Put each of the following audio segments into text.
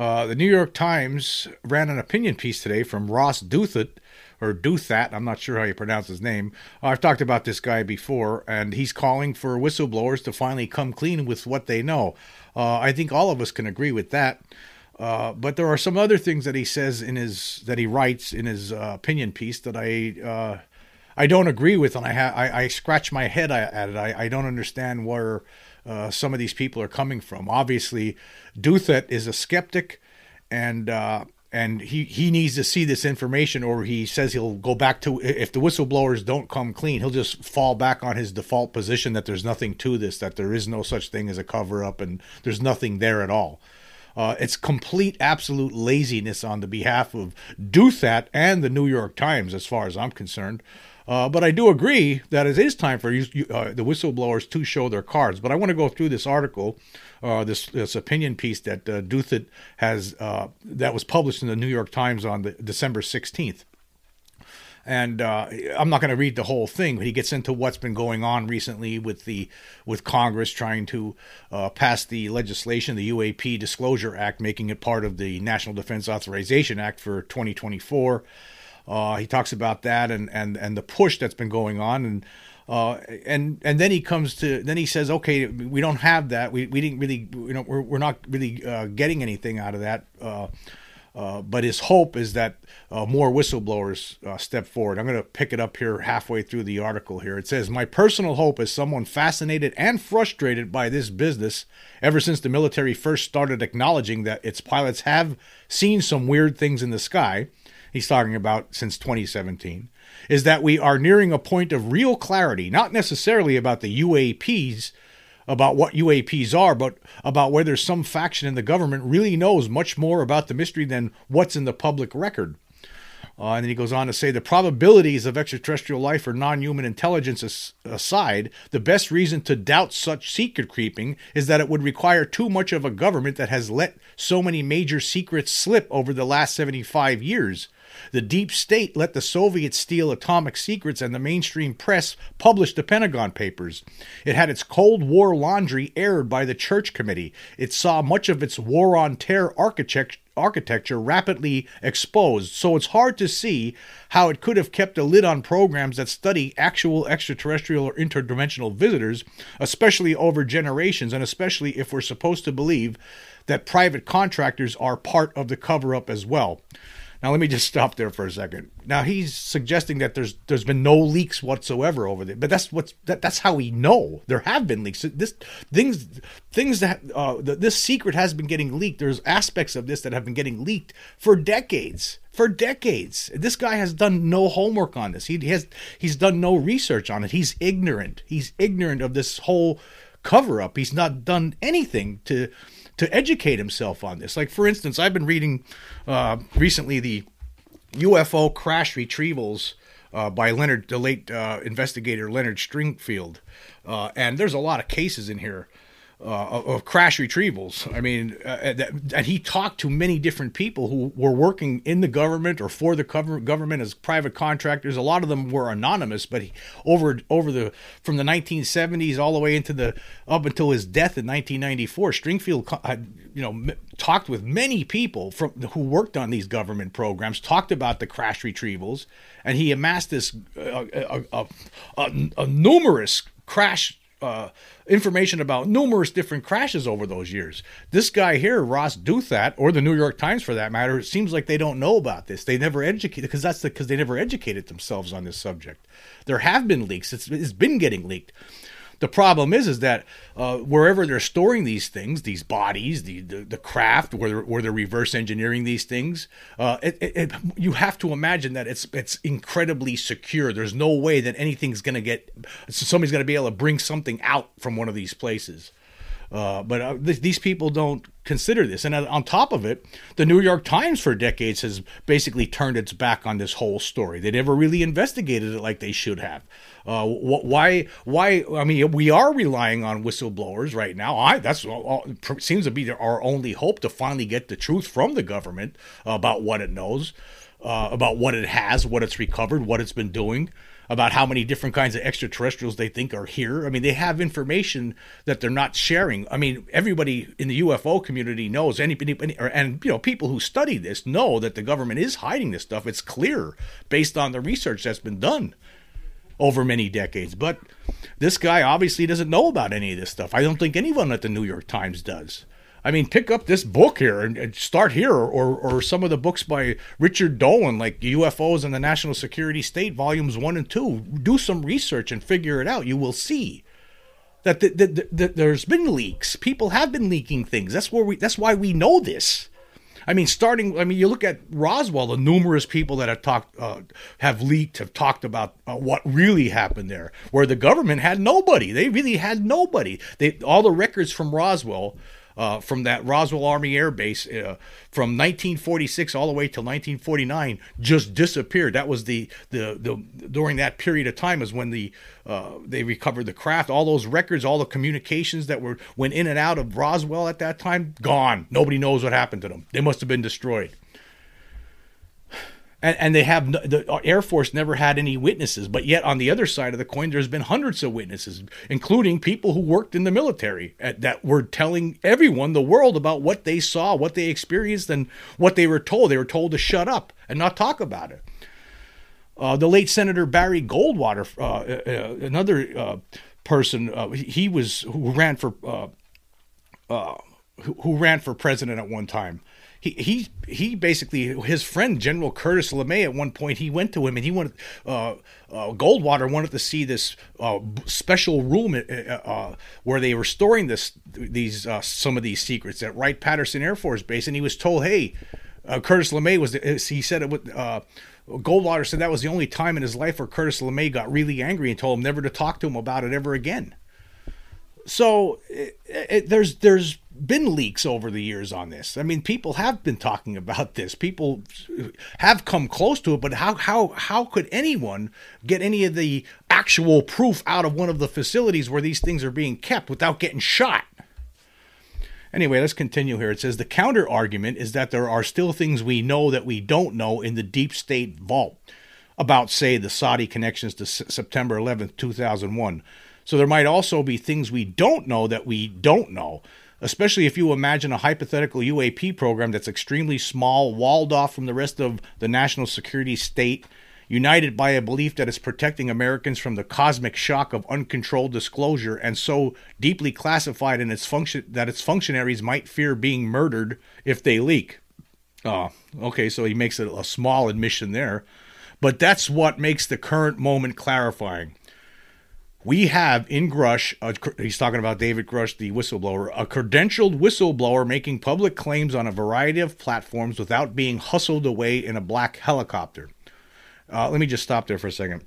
Uh, the New York Times ran an opinion piece today from Ross Douthat, or Douthat, I'm not sure how you pronounce his name. I've talked about this guy before, and he's calling for whistleblowers to finally come clean with what they know. Uh, I think all of us can agree with that. Uh, but there are some other things that he says in his that he writes in his uh, opinion piece that I uh, I don't agree with, and I, ha- I, I scratch my head at it. I, I don't understand where uh, some of these people are coming from. Obviously, Douthat is a skeptic, and uh, and he he needs to see this information, or he says he'll go back to if the whistleblowers don't come clean, he'll just fall back on his default position that there's nothing to this, that there is no such thing as a cover up, and there's nothing there at all. Uh, it's complete, absolute laziness on the behalf of Douthat and the New York Times, as far as I'm concerned. Uh, but I do agree that it is time for you, uh, the whistleblowers to show their cards. But I want to go through this article, uh, this this opinion piece that uh, has uh, that was published in the New York Times on the, December 16th. And uh, I'm not going to read the whole thing, but he gets into what's been going on recently with the with Congress trying to uh, pass the legislation, the UAP Disclosure Act, making it part of the National Defense Authorization Act for 2024. Uh, he talks about that and, and, and the push that's been going on and uh, and and then he comes to then he says okay we don't have that we, we didn't really you know we're, we're not really uh, getting anything out of that uh, uh, but his hope is that uh, more whistleblowers uh, step forward. I'm going to pick it up here halfway through the article here. It says, My personal hope is someone fascinated and frustrated by this business ever since the military first started acknowledging that its pilots have seen some weird things in the sky. He's talking about since 2017. Is that we are nearing a point of real clarity, not necessarily about the UAPs about what UAPs are, but about whether some faction in the government really knows much more about the mystery than what's in the public record. Uh, and then he goes on to say the probabilities of extraterrestrial life or non human intelligence as- aside, the best reason to doubt such secret creeping is that it would require too much of a government that has let so many major secrets slip over the last 75 years. The deep state let the Soviets steal atomic secrets, and the mainstream press published the Pentagon Papers. It had its Cold War laundry aired by the Church Committee. It saw much of its war on terror architecture architecture rapidly exposed, so it's hard to see how it could have kept a lid on programs that study actual extraterrestrial or interdimensional visitors, especially over generations, and especially if we're supposed to believe that private contractors are part of the cover up as well. Now let me just stop there for a second. Now he's suggesting that there's there's been no leaks whatsoever over there, but that's what's that, that's how we know there have been leaks. This things things that uh, this secret has been getting leaked. There's aspects of this that have been getting leaked for decades. For decades, this guy has done no homework on this. He has he's done no research on it. He's ignorant. He's ignorant of this whole cover up. He's not done anything to to educate himself on this. Like for instance, I've been reading uh, recently the UFO crash retrievals uh, by Leonard, the late uh, investigator Leonard Stringfield, uh, and there's a lot of cases in here uh, of crash retrievals. I mean, uh, that, and he talked to many different people who were working in the government or for the government as private contractors. A lot of them were anonymous, but he, over over the from the 1970s all the way into the up until his death in 1994, Stringfield had you know talked with many people from who worked on these government programs, talked about the crash retrievals, and he amassed this uh, a, a, a numerous crash uh, information about numerous different crashes over those years. This guy here, Ross Douthat, or the New York Times for that matter, it seems like they don't know about this. They never educated because that's because the, they never educated themselves on this subject. There have been leaks. It's, it's been getting leaked. The problem is, is that uh, wherever they're storing these things, these bodies, the the, the craft, where they're, where they're reverse engineering these things, uh, it, it, it, you have to imagine that it's it's incredibly secure. There's no way that anything's going to get somebody's going to be able to bring something out from one of these places. Uh, but uh, th- these people don't consider this. And uh, on top of it, the New York Times for decades has basically turned its back on this whole story. They never really investigated it like they should have. Uh, wh- why? Why? I mean, we are relying on whistleblowers right now. I that's all, seems to be our only hope to finally get the truth from the government about what it knows, uh, about what it has, what it's recovered, what it's been doing about how many different kinds of extraterrestrials they think are here. I mean, they have information that they're not sharing. I mean, everybody in the UFO community knows, anybody, and you know, people who study this know that the government is hiding this stuff. It's clear based on the research that's been done over many decades. But this guy obviously doesn't know about any of this stuff. I don't think anyone at the New York Times does. I mean, pick up this book here and, start here, or, or some of the books by Richard Dolan, like UFOs and the National Security State, volumes one and two. Do some research and figure it out. You will see that, the, the, the, the there's been leaks. People have been leaking things. That's where we. That's why we know this. I mean, starting. I mean, you look at Roswell. The numerous people that have talked, uh, have leaked, have talked about uh, what really happened there, where the government had nobody. They really had nobody. They all the records from Roswell uh, from that Roswell Army Air Base uh, from 1946 all the way till 1949 just disappeared. That was the the, the during that period of time is when the uh, they recovered the craft. All those records, all the communications that were went in and out of Roswell at that time, gone. Nobody knows what happened to them. They must have been destroyed and, and they have the Air Force never had any witnesses, but yet on the other side of the coin, there's been hundreds of witnesses, including people who worked in the military at, that were telling everyone, the world, about what they saw, what they experienced, and what they were told. They were told to shut up and not talk about it. Uh, the late Senator Barry Goldwater, uh, uh, another uh, person, uh, he was who ran for uh, who, who ran for president at one time he he he basically his friend General Curtis LeMay at one point he went to him and he wanted uh, uh, Goldwater wanted to see this uh, special room uh, uh, where they were storing this these uh, some of these secrets at Wright Patterson Air Force Base and he was told hey Curtis LeMay was he said it would. Goldwater said that was the only time in his life where Curtis LeMay got really angry and told him never to talk to him about it ever again. So it, it, there's there's been leaks over the years on this. I mean, people have been talking about this. People have come close to it, but how how how could anyone get any of the actual proof out of one of the facilities where these things are being kept without getting shot? Anyway, let's continue here. It says the counter argument is that there are still things we know that we don't know in the deep state vault about, say, the Saudi connections to S- September 11th, 2001. So there might also be things we don't know that we don't know especially if you imagine a hypothetical UAP program that's extremely small, walled off from the rest of the national security state, united by a belief that it's protecting Americans from the cosmic shock of uncontrolled disclosure, and so deeply classified in its function that its functionaries might fear being murdered if they leak. Oh, okay, so he makes a, a small admission there. But that's what makes the current moment clarifying we have in Grusch, he's talking about David Grusch, the whistleblower, a credentialed whistleblower making public claims on a variety of platforms without being hustled away in a black helicopter. Uh, let me just stop there for a second.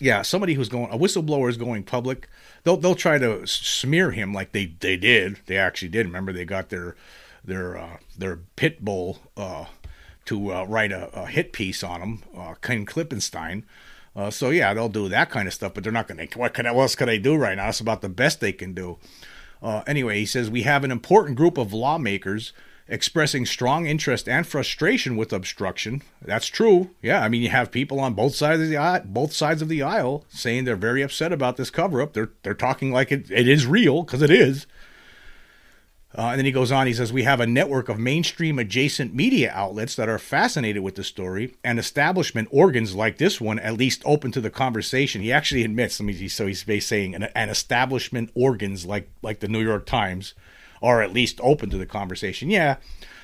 Yeah, somebody who's going, a whistleblower is going public. They'll they'll try to smear him like they they did. They actually did. Remember, they got their their uh, their pit bull uh, to uh, write a, a, hit piece on him, uh, Ken Klippenstein. Uh, so yeah, they'll do that kind of stuff, but they're not going to. What, what else can they do right now? It's about the best they can do. Uh, anyway, he says we have an important group of lawmakers expressing strong interest and frustration with obstruction. That's true. Yeah, I mean you have people on both sides of the aisle, both sides of the aisle saying they're very upset about this cover up. They're they're talking like it, it is real because it is. Uh, and then he goes on, he says, We have a network of mainstream adjacent media outlets that are fascinated with the story, and establishment organs like this one, at least open to the conversation. He actually admits, let me so he's saying, an, an establishment organs like, like the New York Times are at least open to the conversation. Yeah,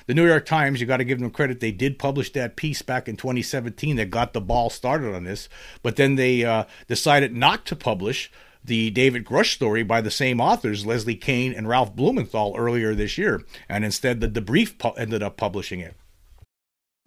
the New York Times, you got to give them credit. They did publish that piece back in 2017 that got the ball started on this, but then they uh, decided not to publish the David Grusch story by the same authors, Leslie Kane and Ralph Blumenthal, earlier this year, and instead the Debrief pu- ended up publishing it.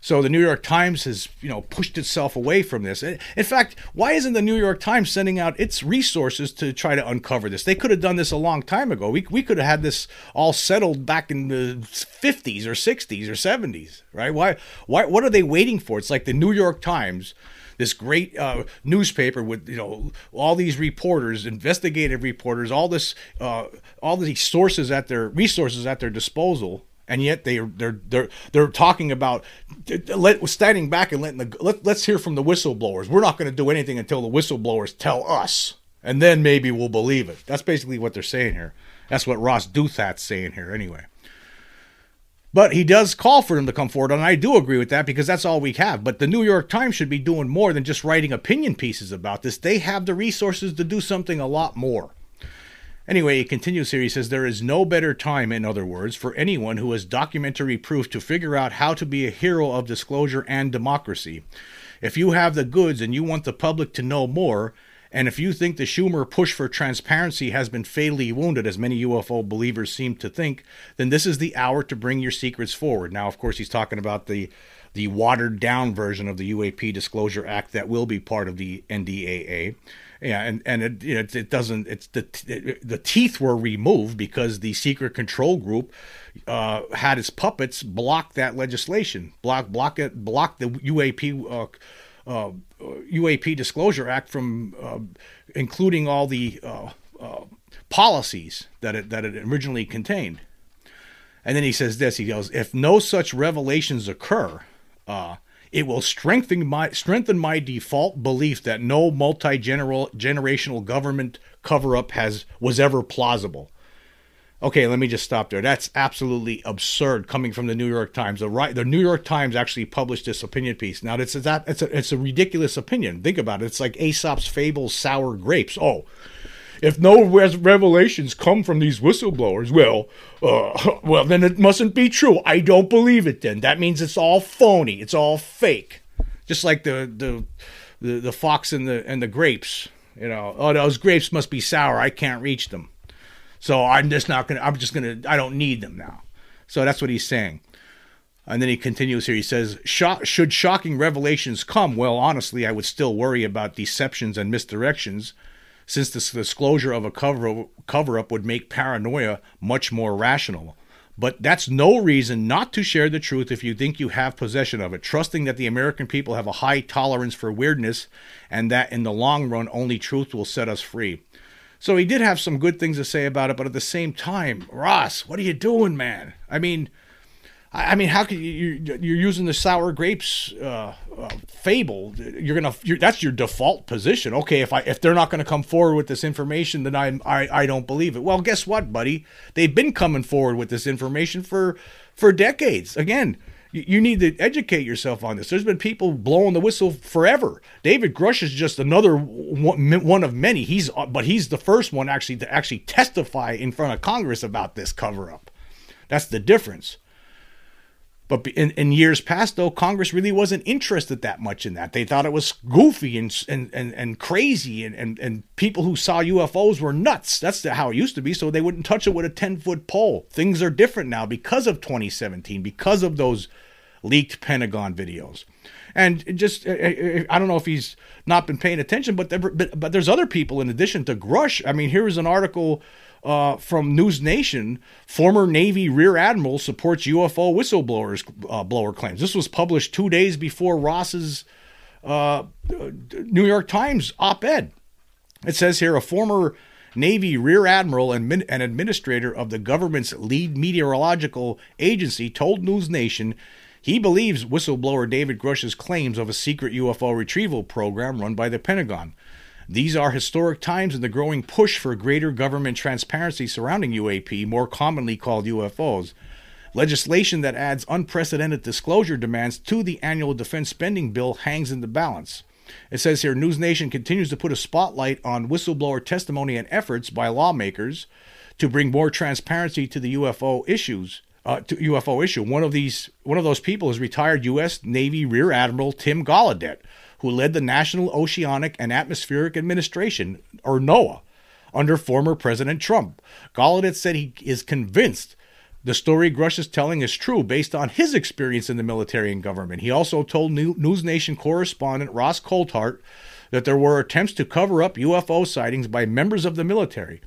So the New York Times has, you know, pushed itself away from this. In fact, why isn't the New York Times sending out its resources to try to uncover this? They could have done this a long time ago. We, we could have had this all settled back in the 50s or 60s or 70s, right? Why why what are they waiting for? It's like the New York Times this great uh, newspaper with you know all these reporters, investigative reporters, all this, uh, all these sources at their resources at their disposal, and yet they they're they're they're talking about let, standing back and letting the let, let's hear from the whistleblowers. We're not going to do anything until the whistleblowers tell us, and then maybe we'll believe it. That's basically what they're saying here. That's what Ross Douthat's saying here, anyway. But he does call for them to come forward, and I do agree with that because that's all we have. But the New York Times should be doing more than just writing opinion pieces about this. They have the resources to do something a lot more. Anyway, he continues here. He says, There is no better time, in other words, for anyone who has documentary proof to figure out how to be a hero of disclosure and democracy. If you have the goods and you want the public to know more, and if you think the Schumer push for transparency has been fatally wounded, as many UFO believers seem to think, then this is the hour to bring your secrets forward. Now, of course, he's talking about the the watered down version of the UAP Disclosure Act that will be part of the NDAA. Yeah, and and it you know, it, it doesn't. It's the it, the teeth were removed because the secret control group uh, had its puppets block that legislation, block block it, block the UAP. Uh, uh, UAP Disclosure Act from uh, including all the uh, uh, policies that it that it originally contained. And then he says this: He goes, "If no such revelations occur, uh, it will strengthen my strengthen my default belief that no multi generational government cover up has was ever plausible. Okay, let me just stop there. That's absolutely absurd coming from the New York Times. The right, the New York Times actually published this opinion piece. Now, it's it's a it's a ridiculous opinion. Think about it. It's like Aesop's fable, sour grapes. Oh, if no revelations come from these whistleblowers, well, uh, well, then it mustn't be true. I don't believe it. Then that means it's all phony. It's all fake. Just like the the the, the fox and the and the grapes. You know, oh, those grapes must be sour. I can't reach them, so I'm just not gonna. I'm just gonna. I don't need them now. So that's what he's saying. And then he continues here. He says, Should shocking revelations come, well, honestly, I would still worry about deceptions and misdirections since the disclosure of a cover, cover up would make paranoia much more rational. But that's no reason not to share the truth if you think you have possession of it, trusting that the American people have a high tolerance for weirdness and that in the long run only truth will set us free. So he did have some good things to say about it, but at the same time, Ross, what are you doing, man? I mean, I mean, how can you? You're using the sour grapes uh, uh, fable. You're gonna. You're, that's your default position. Okay, if I if they're not going to come forward with this information, then I'm, I I don't believe it. Well, guess what, buddy? They've been coming forward with this information for for decades. Again, you, you need to educate yourself on this. There's been people blowing the whistle forever. David Grusch is just another one, one of many. He's but he's the first one actually to actually testify in front of Congress about this cover up. That's the difference. But in, in years past, though, Congress really wasn't interested that much in that. They thought it was goofy and and, and, and crazy, and, and, and people who saw UFOs were nuts. That's how it used to be, so they wouldn't touch it with a 10 foot pole. Things are different now because of 2017, because of those leaked Pentagon videos. And just, eh, eh, eh, I don't know if he's not been paying attention, but, there, but, but there's other people in addition to Grusch. I mean, here is an article uh, from News Nation, former Navy Rear Admiral supports UFO whistleblowers uh, blower claims. This was published two days before Ross's uh, New York Times op-ed. It says here a former Navy Rear Admiral and, and administrator of the government's lead meteorological agency told News Nation he believes whistleblower David Grusch's claims of a secret UFO retrieval program run by the Pentagon. These are historic times in the growing push for greater government transparency surrounding UAP, more commonly called UFOs. Legislation that adds unprecedented disclosure demands to the annual defense spending bill hangs in the balance. It says here News Nation continues to put a spotlight on whistleblower testimony and efforts by lawmakers to bring more transparency to the UFO issues. Uh, to UFO issue. One of these, one of those people is retired U.S. Navy Rear Admiral Tim Gallaudet, who led the National Oceanic and Atmospheric Administration, or NOAA, under former President Trump. Gallaudet said he is convinced the story Grusch is telling is true based on his experience in the military and government. He also told News Nation correspondent Ross Coulthart that there were attempts to cover up UFO sightings by members of the military.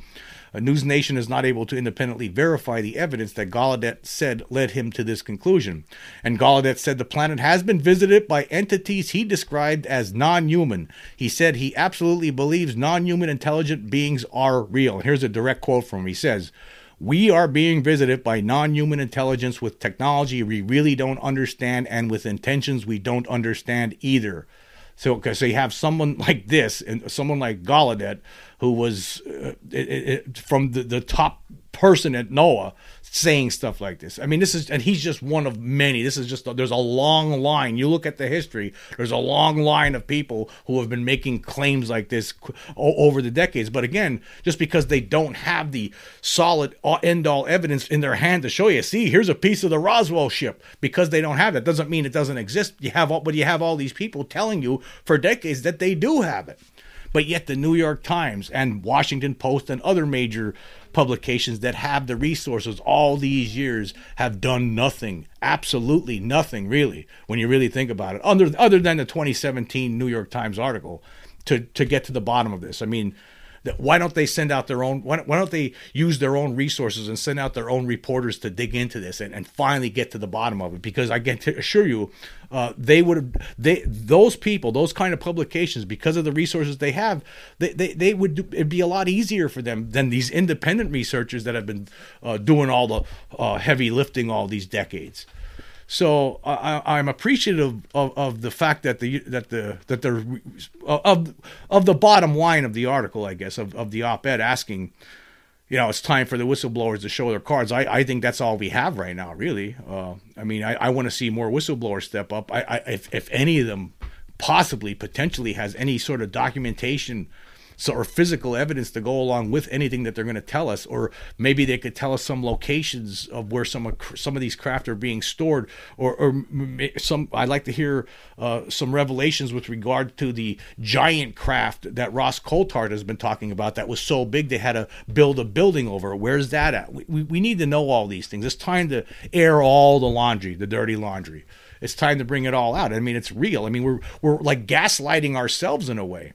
A news Nation is not able to independently verify the evidence that Gallaudet said led him to this conclusion. And Gallaudet said the planet has been visited by entities he described as non human. He said he absolutely believes non human intelligent beings are real. Here's a direct quote from him. He says, we are being visited by non human intelligence with technology we really don't understand and with intentions we don't understand either. So, because they have someone like this and someone like Gallaudet, who was uh, it, it, from the, the top person at NOAA saying stuff like this. I mean, this is, and he's just one of many. This is just, there's a long line. You look at the history, there's a long line of people who have been making claims like this over the decades. But again, just because they don't have the solid uh, end all evidence in their hand to show you, see, here's a piece of the Roswell ship, because they don't have it doesn't mean it doesn't exist. You have all, but you have all these people telling you for decades that they do have it. But yet, the New York Times and Washington Post and other major publications that have the resources all these years have done nothing absolutely nothing really when you really think about it other other than the 2017 New York Times article to to get to the bottom of this. I mean why don't they send out their own why don't, why don't they use their own resources and send out their own reporters to dig into this and, and finally get to the bottom of it? Because i can assure you uh, they would have they those people those kind of publications because of the resources they have they, they, they would do, it'd be a lot easier for them than these independent researchers that have been uh, doing all the uh, heavy lifting all these decades so I, am appreciative of, of the fact that the that the that the of of the bottom line of the article, I guess, of, of the op-ed asking, you know, it's time for the whistleblowers to show their cards. I, I think that's all we have right now, really. Uh, I mean, I, I want to see more whistleblowers step up. I, I if if any of them possibly potentially has any sort of documentation so or physical evidence to go along with anything that they're going to tell us or maybe they could tell us some locations of where some of some of these craft are being stored or, or some I'd like to hear uh, some revelations with regard to the giant craft that Ross Coulthart has been talking about that was so big they had to build a building over. Where's that at? We, we, we need to know all these things. It's time to air all the laundry the dirty laundry. It's time to bring it all out. I mean, it's real. I mean, we're we're like gaslighting ourselves in a way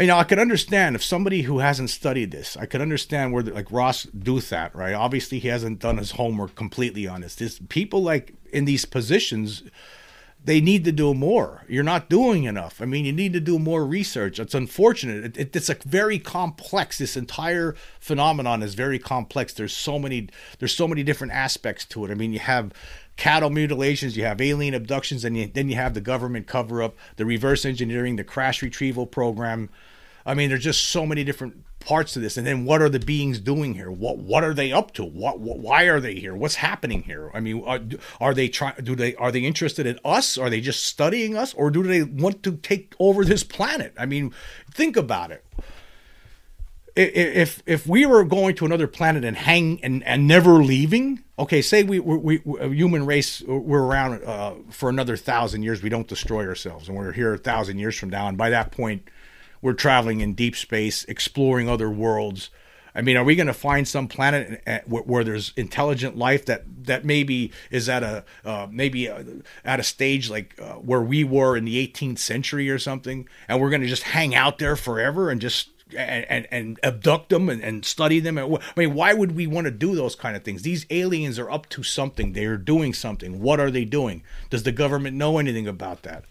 you know, I could understand if somebody who hasn't studied this, I could understand where, like Ross Douthat, right? Obviously, he hasn't done his homework completely on this. This people like in these positions, they need to do more. You're not doing enough. I mean, you need to do more research. It's unfortunate. It, it, it's a very complex. This entire phenomenon is very complex. There's so many. There's so many different aspects to it. I mean, you have cattle mutilations, you have alien abductions, and you, then you have the government cover up, the reverse engineering, the crash retrieval program. I mean, there's just so many different parts to this. And then what are the beings doing here? What what are they up to? What, what why are they here? What's happening here? I mean, are, are they trying? Do they are they interested in us? Are they just studying us, or do they want to take over this planet? I mean, think about it if if we were going to another planet and hang and, and never leaving okay say we we, we a human race we're around uh, for another thousand years we don't destroy ourselves and we're here a thousand years from now and by that point we're traveling in deep space exploring other worlds I mean, are we going to find some planet where there's intelligent life that that maybe is at a uh, maybe a, at a stage like uh, where we were in the 18th century or something, and we're going to just hang out there forever and just and, and, and abduct them and, and study them. I mean, why would we want to do those kind of things? These aliens are up to something. They are doing something. What are they doing? Does the government know anything about that?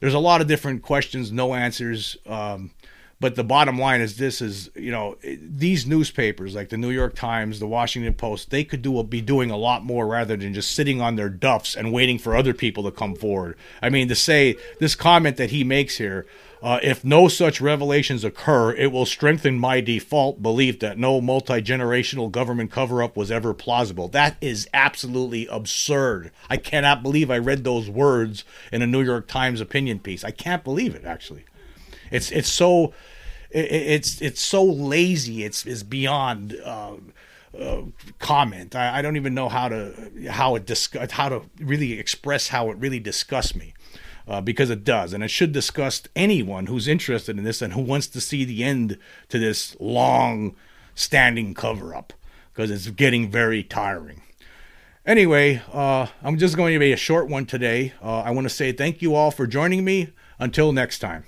There's a lot of different questions, no answers. Um, But the bottom line is this: is you know these newspapers like the New York Times, the Washington Post, they could do be doing a lot more rather than just sitting on their duffs and waiting for other people to come forward. I mean, to say this comment that he makes here. Uh, if no such revelations occur, it will strengthen my default belief that no multi generational government cover up was ever plausible. That is absolutely absurd. I cannot believe I read those words in a New York Times opinion piece. I can't believe it, actually. It's, it's so it's it's so lazy. It's is beyond uh, uh, comment. I, I, don't even know how to how it discuss how to really express how it really disgusts me. Uh, because it does, and it should disgust anyone who's interested in this and who wants to see the end to this long standing cover up because it's getting very tiring. Anyway, uh, I'm just going to be a short one today. Uh, I want to say thank you all for joining me. Until next time.